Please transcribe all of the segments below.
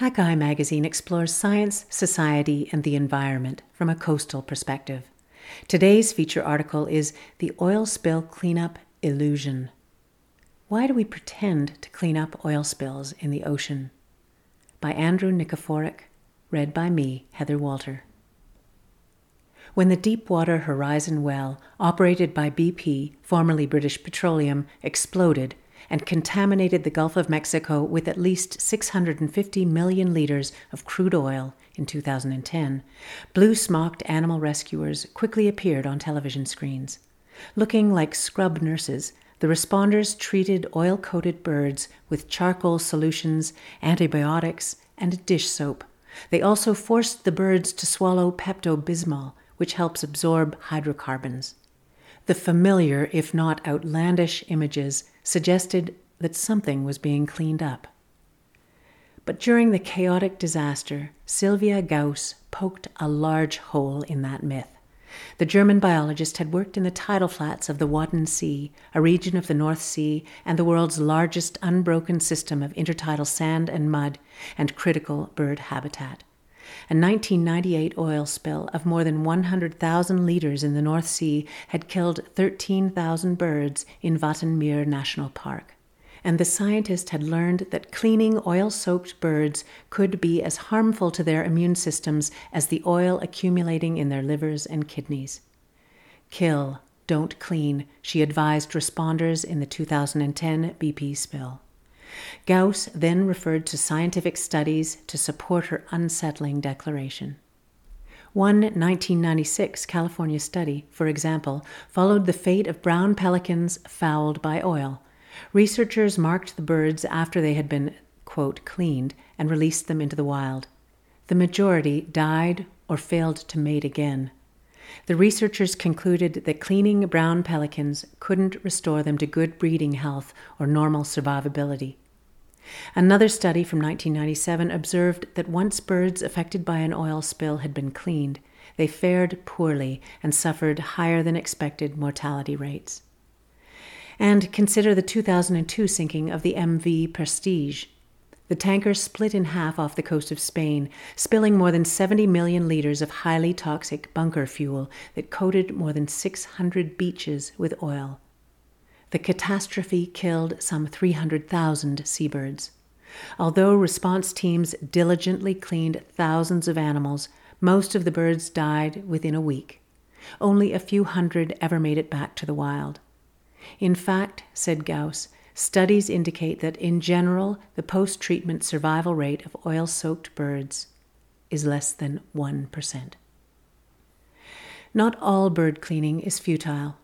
Hakai magazine explores science, society, and the environment from a coastal perspective. Today's feature article is The Oil Spill Cleanup Illusion. Why do we pretend to clean up oil spills in the ocean? By Andrew Nikiforuk, read by me, Heather Walter. When the Deepwater Horizon well, operated by BP, formerly British Petroleum, exploded and contaminated the Gulf of Mexico with at least 650 million liters of crude oil in 2010, blue smocked animal rescuers quickly appeared on television screens. Looking like scrub nurses, the responders treated oil coated birds with charcoal solutions, antibiotics, and dish soap. They also forced the birds to swallow Pepto Bismol, which helps absorb hydrocarbons. The familiar, if not outlandish, images suggested that something was being cleaned up. But during the chaotic disaster, Silvia Gaus poked a large hole in that myth. The German biologist had worked in the tidal flats of the Wadden Sea, a region of the North Sea and the world's largest unbroken system of intertidal sand and mud and critical bird habitat. A 1998 oil spill of more than 100,000 litres in the North Sea had killed 13,000 birds in Wattenmeer National Park. And the scientist had learned that cleaning oil soaked birds could be as harmful to their immune systems as the oil accumulating in their livers and kidneys. Kill, don't clean, she advised responders in the 2010 BP spill. Gaus then referred to scientific studies to support her unsettling declaration. One 1996 California study, for example, followed the fate of brown pelicans fouled by oil. Researchers marked the birds after they had been, quote, cleaned and released them into the wild. The majority died or failed to mate again. The researchers concluded that cleaning brown pelicans couldn't restore them to good breeding health or normal survivability. Another study from 1997 observed that once birds affected by an oil spill had been cleaned, they fared poorly and suffered higher than expected mortality rates. And consider the 2002 sinking of the MV Prestige. The tanker split in half off the coast of Spain, spilling more than 70 million liters of highly toxic bunker fuel that coated more than 600 beaches with oil. The catastrophe killed some 300,000 seabirds. Although response teams diligently cleaned thousands of animals, most of the birds died within a week. Only a few hundred ever made it back to the wild. In fact, said Gaus, studies indicate that in general the post treatment survival rate of oil soaked birds is less than 1%. Not all bird cleaning is futile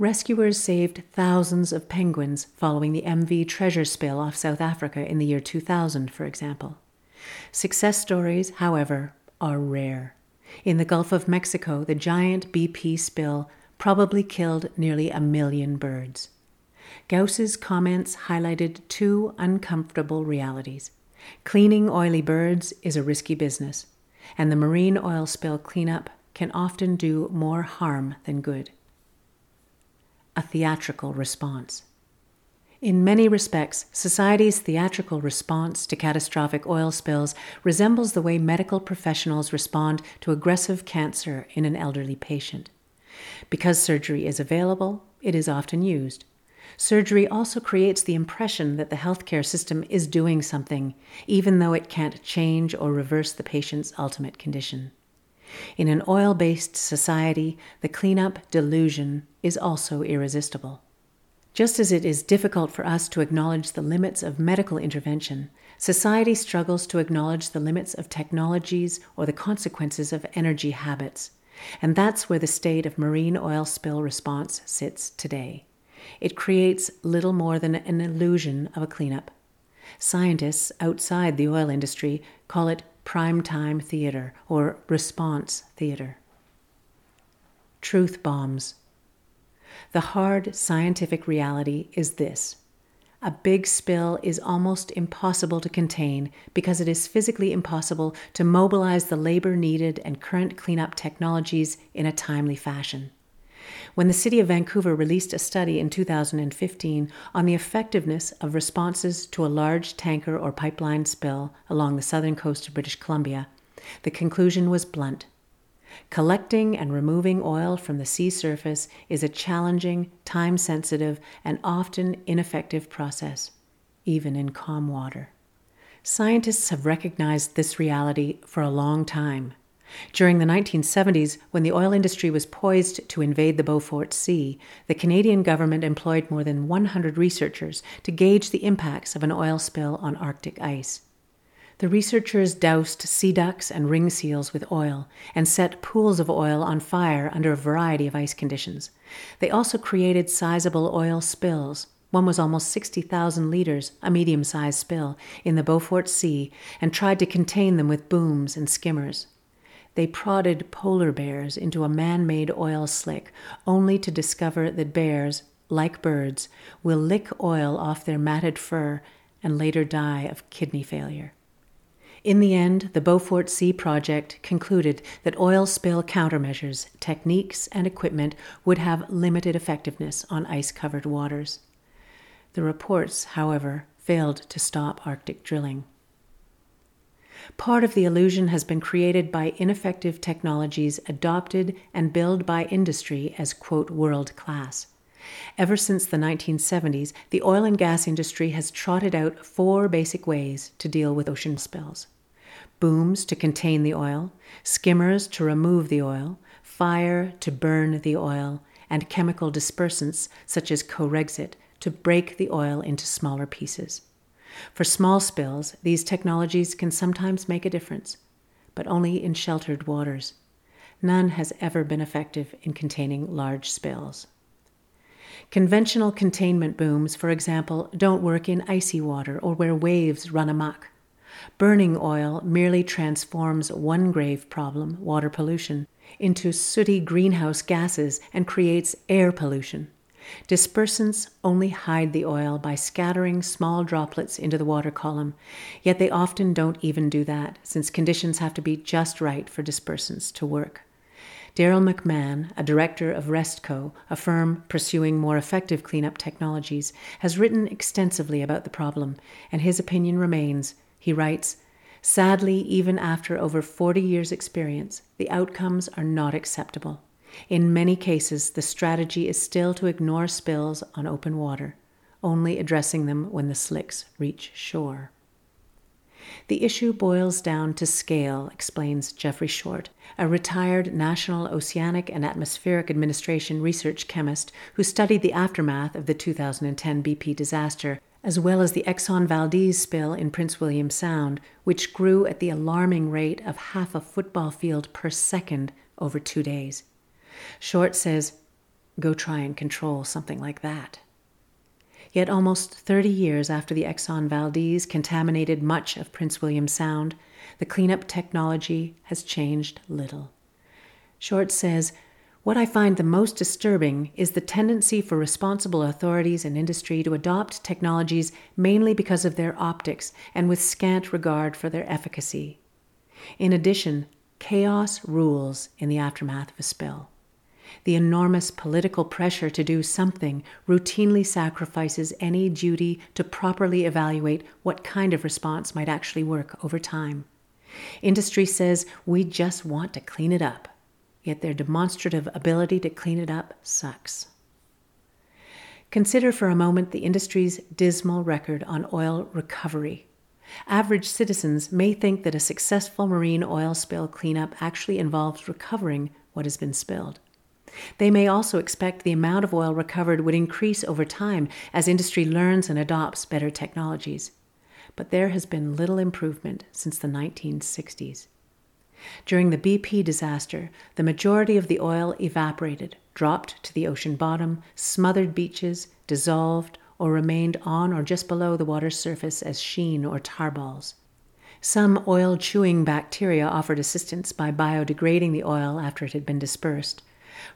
rescuers saved thousands of penguins following the MV treasure spill off South Africa in the year 2000, for example. Success stories, however, are rare. In the Gulf of Mexico, the giant BP spill probably killed nearly a million birds. Gaus's comments highlighted two uncomfortable realities. Cleaning oily birds is a risky business, and the marine oil spill cleanup can often do more harm than good a theatrical response. In many respects, society's theatrical response to catastrophic oil spills resembles the way medical professionals respond to aggressive cancer in an elderly patient. Because surgery is available, it is often used. Surgery also creates the impression that the healthcare system is doing something, even though it can't change or reverse the patient's ultimate condition. In an oil based society, the cleanup delusion is also irresistible. Just as it is difficult for us to acknowledge the limits of medical intervention, society struggles to acknowledge the limits of technologies or the consequences of energy habits. And that's where the state of marine oil spill response sits today. It creates little more than an illusion of a cleanup. Scientists outside the oil industry call it primetime theater or response theater. Truth bombs. The hard scientific reality is this a big spill is almost impossible to contain because it is physically impossible to mobilize the labor needed and current cleanup technologies in a timely fashion. When the city of Vancouver released a study in 2015 on the effectiveness of responses to a large tanker or pipeline spill along the southern coast of British Columbia, the conclusion was blunt. Collecting and removing oil from the sea surface is a challenging, time sensitive, and often ineffective process, even in calm water. Scientists have recognized this reality for a long time. During the 1970s, when the oil industry was poised to invade the Beaufort Sea, the Canadian government employed more than 100 researchers to gauge the impacts of an oil spill on Arctic ice. The researchers doused sea ducks and ring seals with oil and set pools of oil on fire under a variety of ice conditions. They also created sizable oil spills. One was almost 60,000 liters, a medium sized spill, in the Beaufort Sea, and tried to contain them with booms and skimmers. They prodded polar bears into a man made oil slick, only to discover that bears, like birds, will lick oil off their matted fur and later die of kidney failure. In the end, the Beaufort Sea Project concluded that oil spill countermeasures, techniques, and equipment would have limited effectiveness on ice covered waters. The reports, however, failed to stop Arctic drilling. Part of the illusion has been created by ineffective technologies adopted and billed by industry as, quote, world class. Ever since the 1970s, the oil and gas industry has trotted out four basic ways to deal with ocean spills booms to contain the oil, skimmers to remove the oil, fire to burn the oil, and chemical dispersants such as Corexit to break the oil into smaller pieces. For small spills, these technologies can sometimes make a difference, but only in sheltered waters. None has ever been effective in containing large spills. Conventional containment booms, for example, don't work in icy water or where waves run amok. Burning oil merely transforms one grave problem, water pollution, into sooty greenhouse gases and creates air pollution. Dispersants only hide the oil by scattering small droplets into the water column, yet they often don't even do that, since conditions have to be just right for dispersants to work. Daryl McMahon, a director of Restco, a firm pursuing more effective cleanup technologies, has written extensively about the problem, and his opinion remains. He writes, Sadly, even after over 40 years' experience, the outcomes are not acceptable. In many cases, the strategy is still to ignore spills on open water, only addressing them when the slicks reach shore. The issue boils down to scale, explains Jeffrey Short, a retired National Oceanic and Atmospheric Administration research chemist who studied the aftermath of the 2010 BP disaster, as well as the Exxon Valdez spill in Prince William Sound, which grew at the alarming rate of half a football field per second over two days. Short says, go try and control something like that. Yet, almost 30 years after the Exxon Valdez contaminated much of Prince William Sound, the cleanup technology has changed little. Short says, What I find the most disturbing is the tendency for responsible authorities and industry to adopt technologies mainly because of their optics and with scant regard for their efficacy. In addition, chaos rules in the aftermath of a spill. The enormous political pressure to do something routinely sacrifices any duty to properly evaluate what kind of response might actually work over time. Industry says we just want to clean it up, yet their demonstrative ability to clean it up sucks. Consider for a moment the industry's dismal record on oil recovery. Average citizens may think that a successful marine oil spill cleanup actually involves recovering what has been spilled. They may also expect the amount of oil recovered would increase over time as industry learns and adopts better technologies. But there has been little improvement since the 1960s. During the BP disaster, the majority of the oil evaporated, dropped to the ocean bottom, smothered beaches, dissolved, or remained on or just below the water's surface as sheen or tar balls. Some oil chewing bacteria offered assistance by biodegrading the oil after it had been dispersed,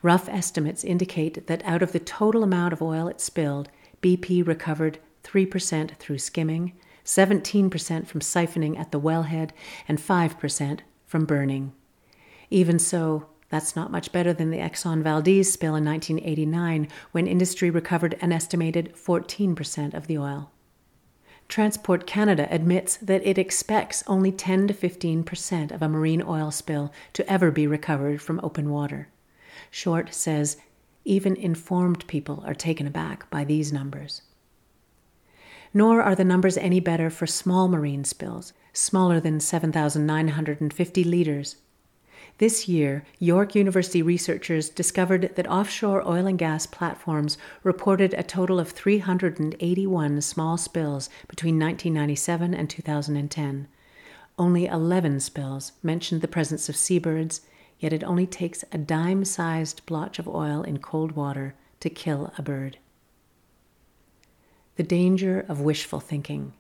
Rough estimates indicate that out of the total amount of oil it spilled, BP recovered 3% through skimming, 17% from siphoning at the wellhead, and 5% from burning. Even so, That's not much better than the Exxon Valdez spill in 1989, when industry recovered an estimated 14% of the oil. Transport Canada admits that it expects only 10 to 15% of a marine oil spill to ever be recovered from open water. Short says even informed people are taken aback by these numbers. Nor are the numbers any better for small marine spills, smaller than 7,950 litres, this year, York University researchers discovered that offshore oil and gas platforms reported a total of 381 small spills between 1997 and 2010. Only 11 spills mentioned the presence of seabirds, yet it only takes a dime sized blotch of oil in cold water to kill a bird. The danger of wishful thinking.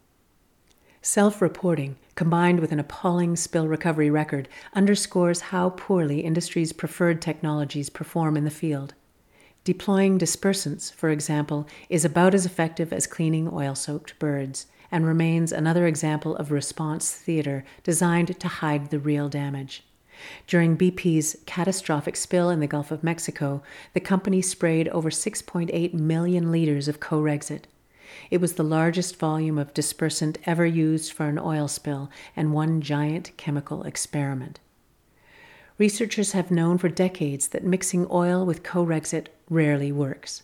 Self reporting, combined with an appalling spill recovery record, underscores how poorly industry's preferred technologies perform in the field. Deploying dispersants, for example, is about as effective as cleaning oil soaked birds, and remains another example of response theater designed to hide the real damage. During BP's catastrophic spill in the Gulf of Mexico, the company sprayed over 6.8 million liters of Corexit, it was the largest volume of dispersant ever used for an oil spill and one giant chemical experiment. Researchers have known for decades that mixing oil with Corexit rarely works.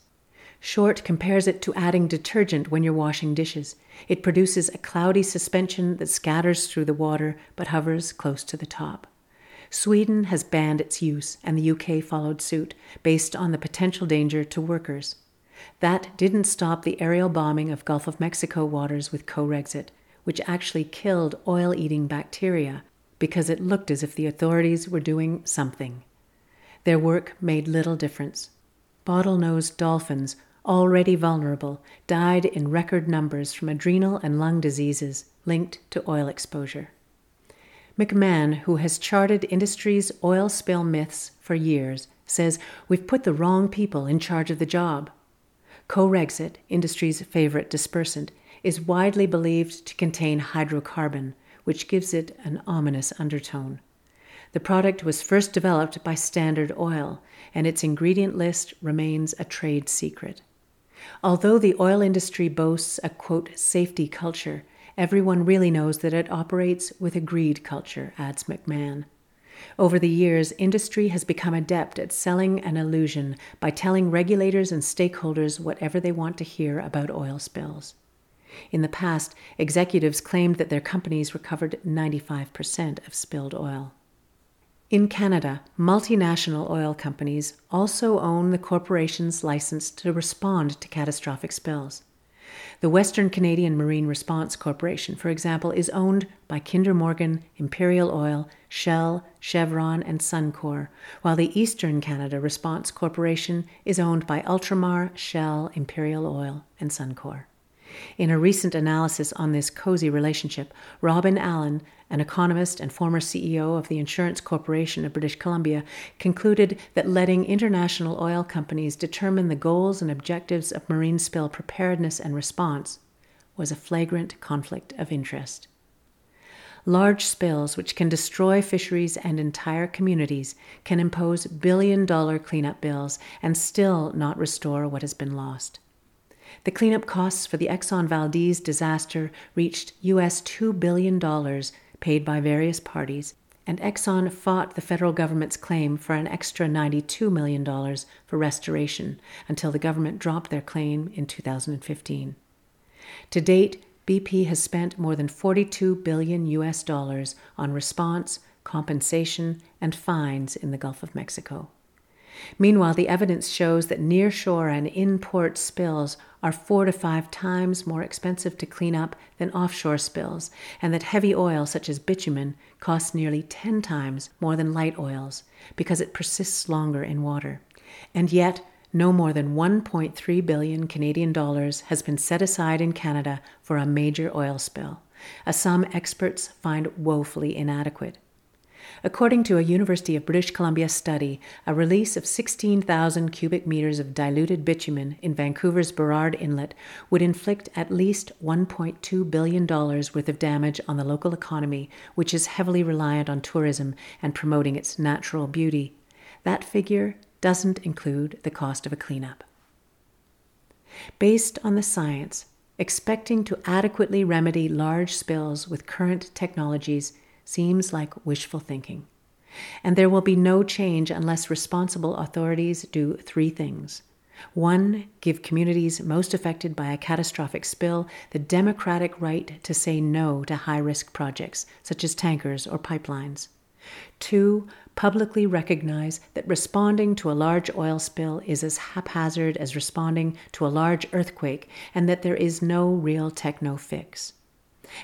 Short compares it to adding detergent when you're washing dishes. It produces a cloudy suspension that scatters through the water but hovers close to the top. Sweden has banned its use, and the UK followed suit, based on the potential danger to workers. That didn't stop the aerial bombing of Gulf of Mexico waters with Corexit, which actually killed oil eating bacteria because it looked as if the authorities were doing something. Their work made little difference. Bottlenose dolphins, already vulnerable, died in record numbers from adrenal and lung diseases linked to oil exposure. McMahon, who has charted industry's oil spill myths for years, says we've put the wrong people in charge of the job. Corexit, industry's favorite dispersant, is widely believed to contain hydrocarbon, which gives it an ominous undertone. The product was first developed by Standard Oil, and its ingredient list remains a trade secret. Although the oil industry boasts a quote safety culture, everyone really knows that it operates with a greed culture, adds McMahon. Over the years, industry has become adept at selling an illusion by telling regulators and stakeholders whatever they want to hear about oil spills. In the past, executives claimed that their companies recovered 95% of spilled oil. In Canada, multinational oil companies also own the corporation's license to respond to catastrophic spills. The Western Canadian Marine Response Corporation, for example, is owned by Kinder Morgan, Imperial Oil, Shell, Chevron, and Suncor, while the Eastern Canada Response Corporation is owned by Ultramar, Shell, Imperial Oil, and Suncor. In a recent analysis on this cozy relationship, Robyn Allan, an economist and former CEO of the Insurance Corporation of British Columbia, concluded that letting international oil companies determine the goals and objectives of marine spill preparedness and response was a flagrant conflict of interest. Large spills, which can destroy fisheries and entire communities, can impose billion dollar cleanup bills and still not restore what has been lost. The cleanup costs for the Exxon Valdez disaster reached US $2 billion paid by various parties, and Exxon fought the federal government's claim for an extra $92 million for restoration until the government dropped their claim in 2015. To date, BP has spent more than 42 billion US dollars on response, compensation, and fines in the Gulf of Mexico. Meanwhile, the evidence shows that nearshore and in port spills are four to five times more expensive to clean up than offshore spills, and that heavy oil, such as bitumen, costs nearly 10 times more than light oils because it persists longer in water. And yet, no more than 1.3 billion Canadian dollars has been set aside in Canada for a major oil spill, a sum experts find woefully inadequate. According to a University of British Columbia study, a release of 16,000 cubic meters of diluted bitumen in Vancouver's Burrard Inlet would inflict at least $1.2 billion worth of damage on the local economy, which is heavily reliant on tourism and promoting its natural beauty. That figure doesn't include the cost of a cleanup. Based on the science, expecting to adequately remedy large spills with current technologies seems like wishful thinking. And there will be no change unless responsible authorities do three things. One, give communities most affected by a catastrophic spill the democratic right to say no to high risk projects, such as tankers or pipelines. Two, publicly recognize that responding to a large oil spill is as haphazard as responding to a large earthquake and that there is no real techno fix.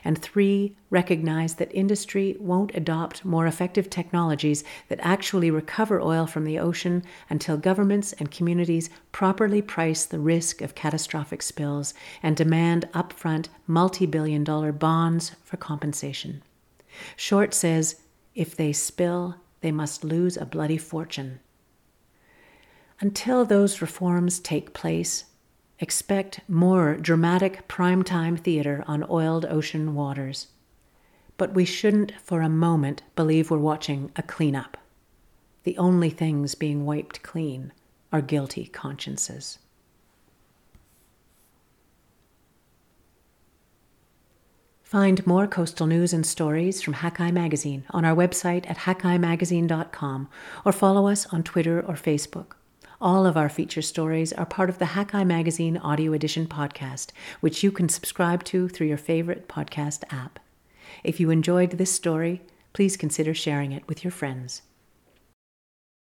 And three, recognize that industry won't adopt more effective technologies that actually recover oil from the ocean until governments and communities properly price the risk of catastrophic spills and demand upfront multi billion dollar bonds for compensation. Short says if they spill, they must lose a bloody fortune. Until those reforms take place, Expect more dramatic primetime theater on oiled ocean waters. But we shouldn't for a moment believe we're watching a cleanup. The only things being wiped clean are guilty consciences. Find more coastal news and stories from Hakai Magazine on our website at hakaimagazine.com or follow us on Twitter or Facebook. All of our feature stories are part of the Hakai Magazine Audio Edition podcast, which you can subscribe to through your favorite podcast app. If you enjoyed this story, please consider sharing it with your friends.